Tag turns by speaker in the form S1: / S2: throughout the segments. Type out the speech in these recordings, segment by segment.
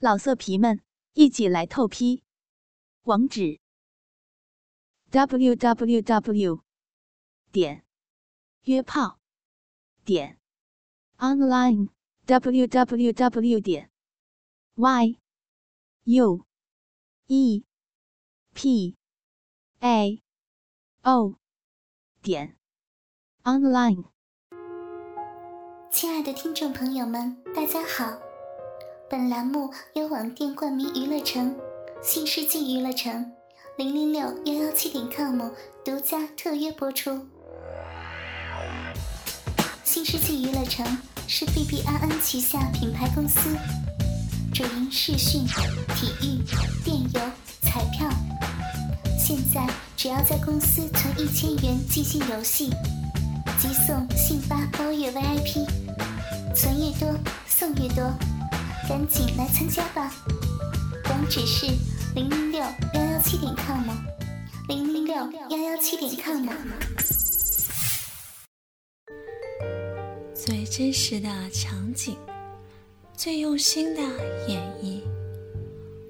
S1: 老色皮们，一起来透批！网址：w w w 点约炮点 online w w w 点 y u e p a o 点 online。
S2: 亲爱的听众朋友们，大家好。本栏目由网店冠名娱乐城、新世纪娱乐城、零零六幺幺七点 com 独家特约播出。新世纪娱乐城是 B B I N 旗下品牌公司，主营视讯、体育、电邮、彩票。现在只要在公司存一千元进行游戏，即送信发包月 V I P，存越多送越多。赶紧来参加吧！网址是零零六幺幺七点 com，零零六幺幺七点 com。
S3: 最真实的场景，最用心的演绎，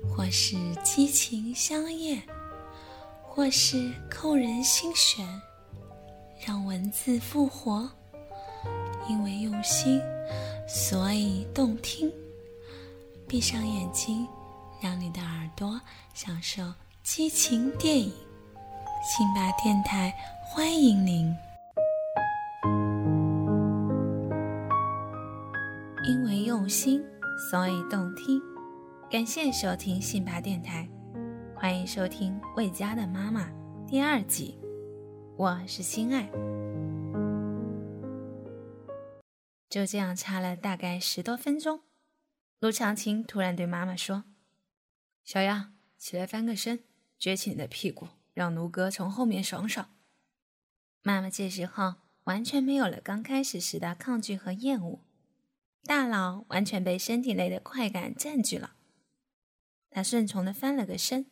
S3: 或是激情相艳，或是扣人心弦，让文字复活。因为用心，所以动听。闭上眼睛，让你的耳朵享受激情电影。辛巴电台欢迎您。因为用心，所以动听。感谢收听辛巴电台，欢迎收听《魏家的妈妈》第二集。我是心爱。就这样差了大概十多分钟。陆长青突然对妈妈说：“小样，起来翻个身，撅起你的屁股，让奴哥从后面爽爽。”妈妈这时候完全没有了刚开始时的抗拒和厌恶，大脑完全被身体内的快感占据了。她顺从的翻了个身，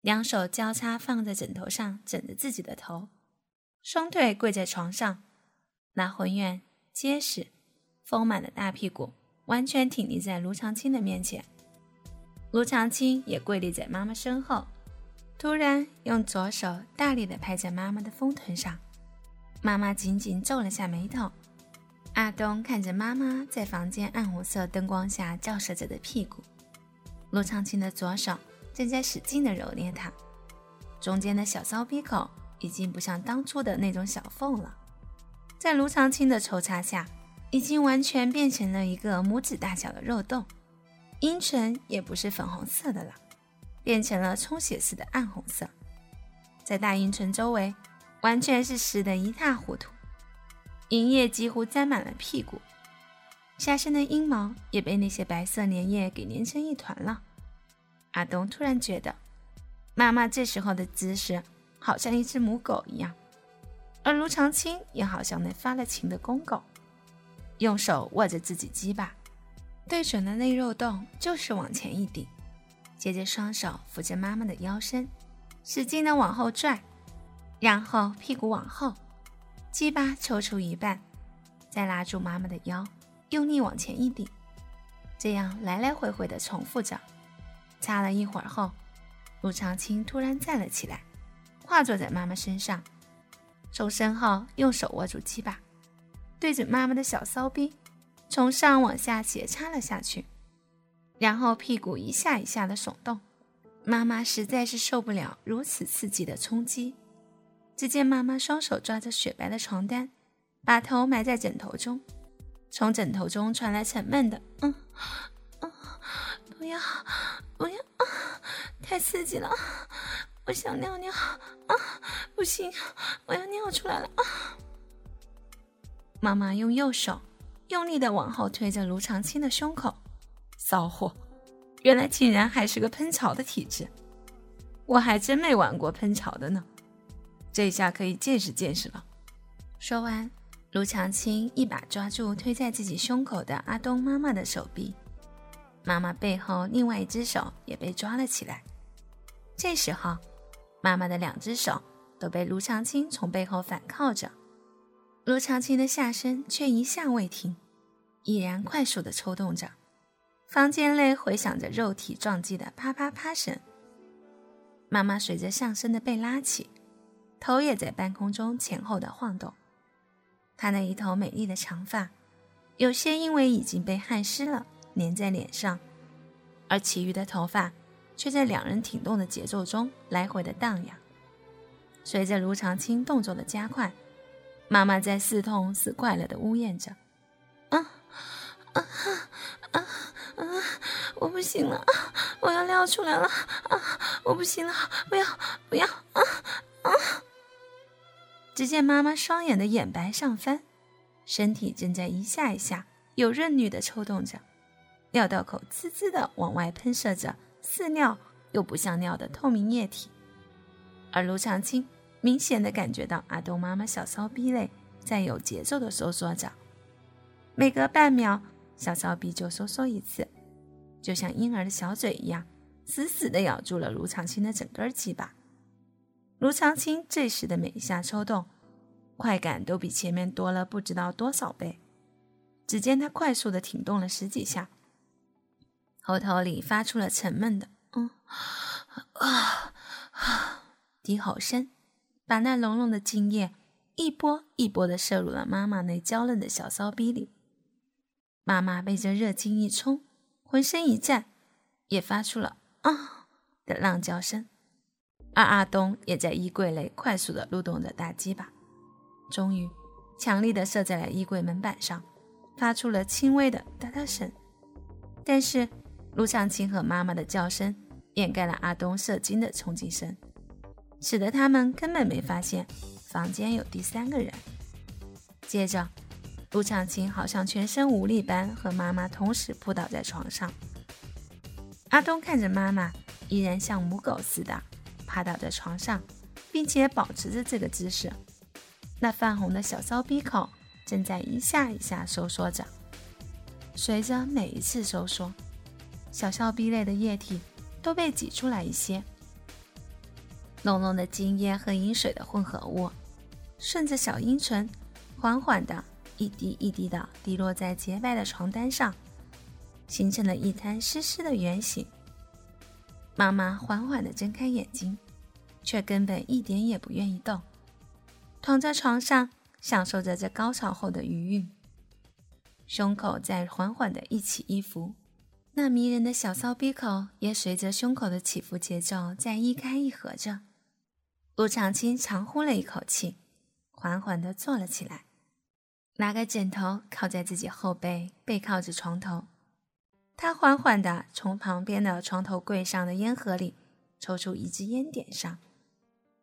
S3: 两手交叉放在枕头上枕着自己的头，双腿跪在床上，那浑圆、结实、丰满的大屁股。完全挺立在卢长青的面前，卢长青也跪立在妈妈身后，突然用左手大力的拍在妈妈的丰臀上，妈妈紧紧皱了下眉头。阿东看着妈妈在房间暗红色灯光下照射着的屁股，卢长青的左手正在使劲的揉捏它，中间的小骚逼口已经不像当初的那种小缝了，在卢长青的抽插下。已经完全变成了一个拇指大小的肉洞，阴唇也不是粉红色的了，变成了充血似的暗红色，在大阴唇周围完全是湿得一塌糊涂，银液几乎沾满了屁股，下身的阴毛也被那些白色粘液给粘成一团了。阿东突然觉得，妈妈这时候的姿势好像一只母狗一样，而卢长青也好像那发了情的公狗。用手握着自己鸡巴，对准了那肉洞，就是往前一顶，接着双手扶着妈妈的腰身，使劲的往后拽，然后屁股往后，鸡巴抽出一半，再拉住妈妈的腰，用力往前一顶，这样来来回回的重复着。擦了一会儿后，陆长青突然站了起来，跨坐在妈妈身上，从身后用手握住鸡巴。对着妈妈的小骚逼，从上往下斜插了下去，然后屁股一下一下的耸动。妈妈实在是受不了如此刺激的冲击。只见妈妈双手抓着雪白的床单，把头埋在枕头中，从枕头中传来沉闷的“嗯，嗯，不要，不要，啊太刺激了，我想尿尿，啊，不行，我要尿出来了啊！”妈妈用右手用力的往后推着卢长青的胸口，骚货，原来竟然还是个喷潮的体质，我还真没玩过喷潮的呢，这下可以见识见识了。说完，卢长青一把抓住推在自己胸口的阿东妈妈的手臂，妈妈背后另外一只手也被抓了起来。这时候，妈妈的两只手都被卢长青从背后反靠着。卢长青的下身却一下未停，依然快速的抽动着，房间内回响着肉体撞击的啪啪啪声。妈妈随着上身的被拉起，头也在半空中前后的晃动。她那一头美丽的长发，有些因为已经被汗湿了，粘在脸上，而其余的头发却在两人挺动的节奏中来回的荡漾。随着卢长青动作的加快，妈妈在似痛似快乐的呜咽着：“啊啊啊啊！我不行了，我要尿出来了啊！我不行了，不要不要啊啊！”只见妈妈双眼的眼白上翻，身体正在一下一下有韧女的抽动着，尿道口滋滋的往外喷射着似尿又不像尿的透明液体，而卢长青。明显的感觉到阿东妈妈小骚逼内在有节奏的收缩着，每隔半秒小骚逼就收缩一次，就像婴儿的小嘴一样，死死的咬住了卢长青的整根鸡巴。卢长青这时的每一下抽动，快感都比前面多了不知道多少倍。只见他快速的挺动了十几下，喉头里发出了沉闷的“嗯啊啊”低吼声。把那浓浓的精液一波一波的射入了妈妈那娇嫩的小骚逼里。妈妈被这热精一冲，浑身一颤，也发出了啊的浪叫声。而阿东也在衣柜内快速的撸动着大鸡巴，终于强力的射在了衣柜门板上，发出了轻微的哒哒声。但是陆长青和妈妈的叫声掩盖了阿东射精的冲击声。使得他们根本没发现房间有第三个人。接着，陆长青好像全身无力般和妈妈同时扑倒在床上。阿东看着妈妈依然像母狗似的趴倒在床上，并且保持着这个姿势，那泛红的小骚逼口正在一下一下收缩着。随着每一次收缩，小骚逼内的液体都被挤出来一些。浓浓的精液和饮水的混合物，顺着小阴唇，缓缓的一滴一滴的滴落在洁白的床单上，形成了一滩湿湿的圆形。妈妈缓缓的睁开眼睛，却根本一点也不愿意动，躺在床上享受着这高潮后的余韵。胸口在缓缓的一起一伏，那迷人的小骚逼口也随着胸口的起伏节奏在一开一合着。陆长青长呼了一口气，缓缓地坐了起来，拿个枕头靠在自己后背，背靠着床头。他缓缓地从旁边的床头柜上的烟盒里抽出一支烟，点上，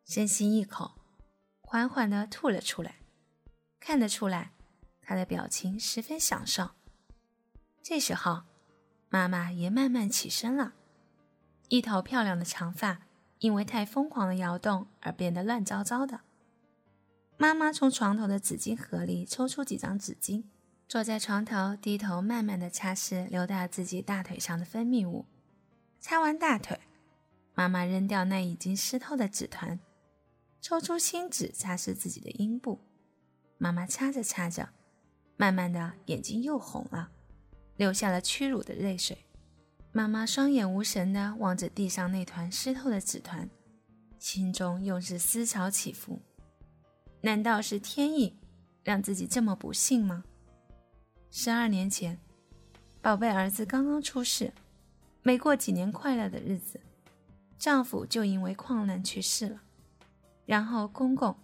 S3: 深吸一口，缓缓地吐了出来。看得出来，他的表情十分享受。这时候，妈妈也慢慢起身了，一头漂亮的长发。因为太疯狂的摇动而变得乱糟糟的。妈妈从床头的纸巾盒里抽出几张纸巾，坐在床头，低头慢慢的擦拭流到自己大腿上的分泌物。擦完大腿，妈妈扔掉那已经湿透的纸团，抽出新纸擦拭自己的阴部。妈妈擦着擦着，慢慢的眼睛又红了，流下了屈辱的泪水。妈妈双眼无神地望着地上那团湿透的纸团，心中又是思潮起伏。难道是天意让自己这么不幸吗？十二年前，宝贝儿子刚刚出世，没过几年快乐的日子，丈夫就因为矿难去世了。然后公公、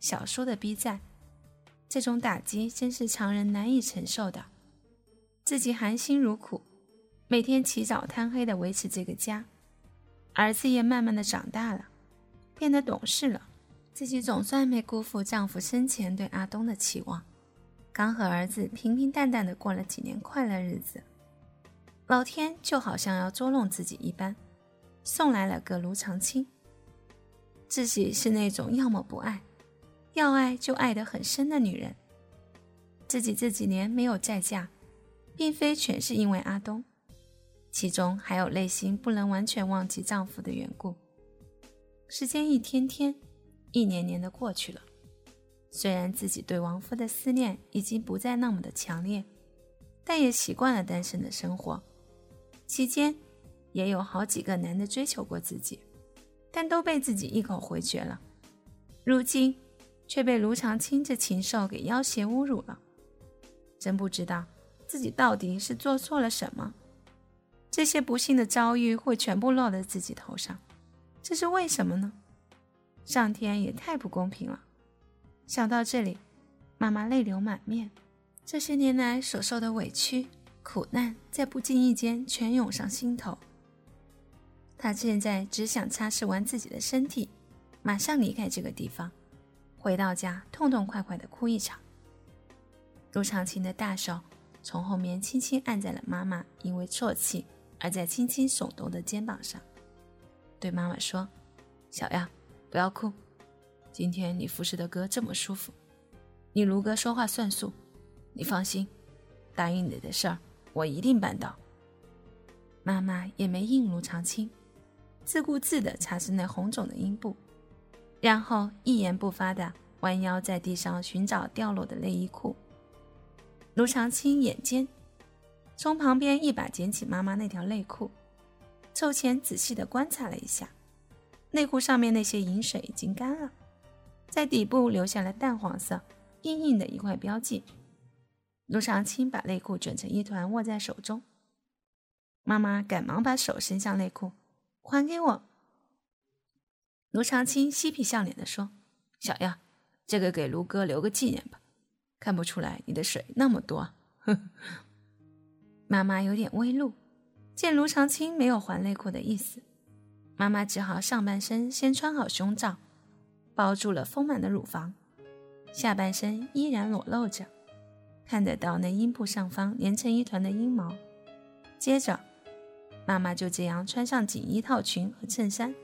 S3: 小叔的逼债，这种打击真是常人难以承受的。自己含辛茹苦。每天起早贪黑的维持这个家，儿子也慢慢的长大了，变得懂事了。自己总算没辜负丈夫生前对阿东的期望，刚和儿子平平淡淡的过了几年快乐日子，老天就好像要捉弄自己一般，送来了个卢长青。自己是那种要么不爱，要爱就爱得很深的女人。自己这几年没有再嫁，并非全是因为阿东。其中还有内心不能完全忘记丈夫的缘故。时间一天天、一年年的过去了，虽然自己对亡夫的思念已经不再那么的强烈，但也习惯了单身的生活，期间也有好几个男的追求过自己，但都被自己一口回绝了。如今却被卢长青这禽兽给要挟侮辱了，真不知道自己到底是做错了什么。这些不幸的遭遇会全部落在自己头上，这是为什么呢？上天也太不公平了。想到这里，妈妈泪流满面。这些年来所受的委屈、苦难，在不经意间全涌上心头。她现在只想擦拭完自己的身体，马上离开这个地方，回到家痛痛快快的哭一场。陆长青的大手从后面轻轻按在了妈妈因为啜泣。而在轻轻耸动的肩膀上，对妈妈说：“小样，不要哭。今天你服侍的哥这么舒服，你卢哥说话算数。你放心，答应你的事儿，我一定办到。”妈妈也没应卢长青，自顾自地擦拭那红肿的阴部，然后一言不发地弯腰在地上寻找掉落的内衣裤。卢长青眼尖。从旁边一把捡起妈妈那条内裤，凑前仔细的观察了一下，内裤上面那些饮水已经干了，在底部留下了淡黄色、硬硬的一块标记。陆长青把内裤卷成一团握在手中，妈妈赶忙把手伸向内裤，还给我。卢长青嬉皮笑脸的说：“小样，这个给卢哥留个纪念吧，看不出来你的水那么多。”呵呵。妈妈有点微怒，见卢长青没有还内裤的意思，妈妈只好上半身先穿好胸罩，包住了丰满的乳房，下半身依然裸露着，看得到那阴部上方连成一团的阴毛。接着，妈妈就这样穿上紧衣套裙和衬衫，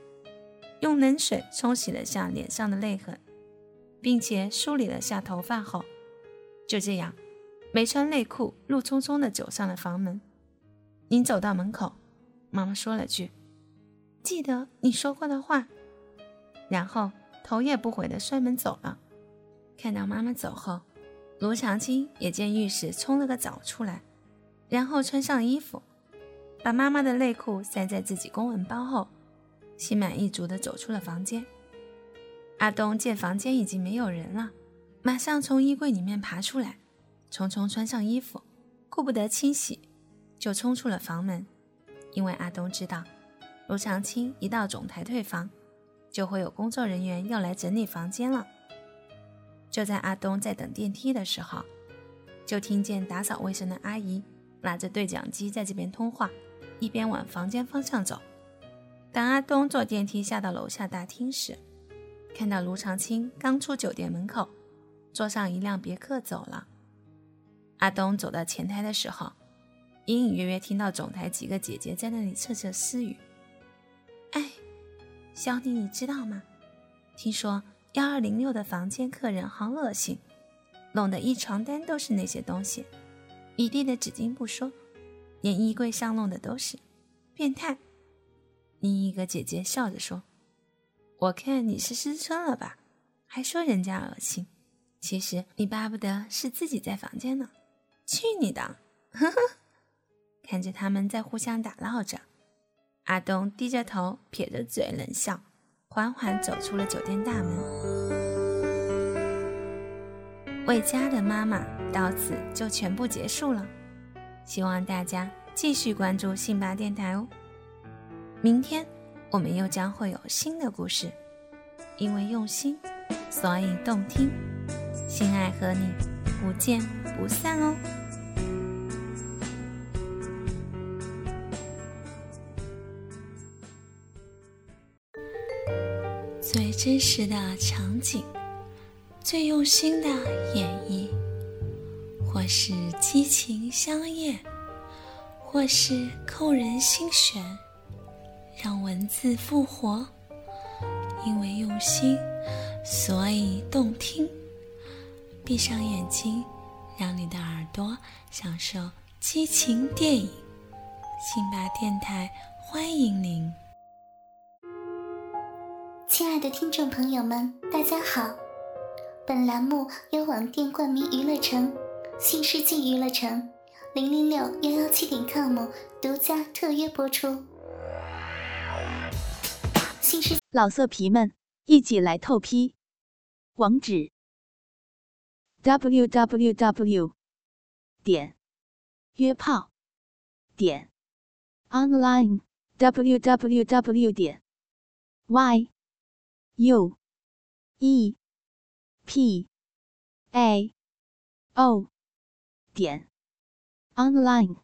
S3: 用冷水冲洗了下脸上的泪痕，并且梳理了下头发后，就这样。没穿内裤，怒冲冲地走上了房门。临走到门口，妈妈说了句：“记得你说过的话。”然后头也不回地摔门走了。看到妈妈走后，卢长青也见浴室冲了个澡出来，然后穿上衣服，把妈妈的内裤塞在自己公文包后，心满意足地走出了房间。阿东见房间已经没有人了，马上从衣柜里面爬出来。匆匆穿上衣服，顾不得清洗，就冲出了房门。因为阿东知道，卢长青一到总台退房，就会有工作人员要来整理房间了。就在阿东在等电梯的时候，就听见打扫卫生的阿姨拿着对讲机在这边通话，一边往房间方向走。当阿东坐电梯下到楼下大厅时，看到卢长青刚出酒店门口，坐上一辆别克走了。阿东走到前台的时候，隐隐约约听到总台几个姐姐在那里窃窃私语：“哎，小李，你知道吗？听说幺二零六的房间客人好恶心，弄得一床单都是那些东西，一地的纸巾不说，连衣柜上弄的都是，变态。”另一个姐姐笑着说：“我看你是失春了吧？还说人家恶心，其实你巴不得是自己在房间呢。”去你的！呵呵，看着他们在互相打闹着，阿东低着头，撇着嘴冷笑，缓缓走出了酒店大门。魏佳的妈妈到此就全部结束了，希望大家继续关注信巴电台哦。明天我们又将会有新的故事，因为用心，所以动听。心爱和你不见不散哦。真实的场景，最用心的演绎，或是激情相艳，或是扣人心弦，让文字复活。因为用心，所以动听。闭上眼睛，让你的耳朵享受激情电影。辛巴电台欢迎您。
S2: 亲爱的听众朋友们，大家好！本栏目由网店冠名娱乐城、新世纪娱乐城零零六幺幺七点 com 独家特约播出。新世
S1: 老色皮们，一起来透批！网址：w w w 点约炮点 online w w w 点 y u e. P. A. O. 点。Online。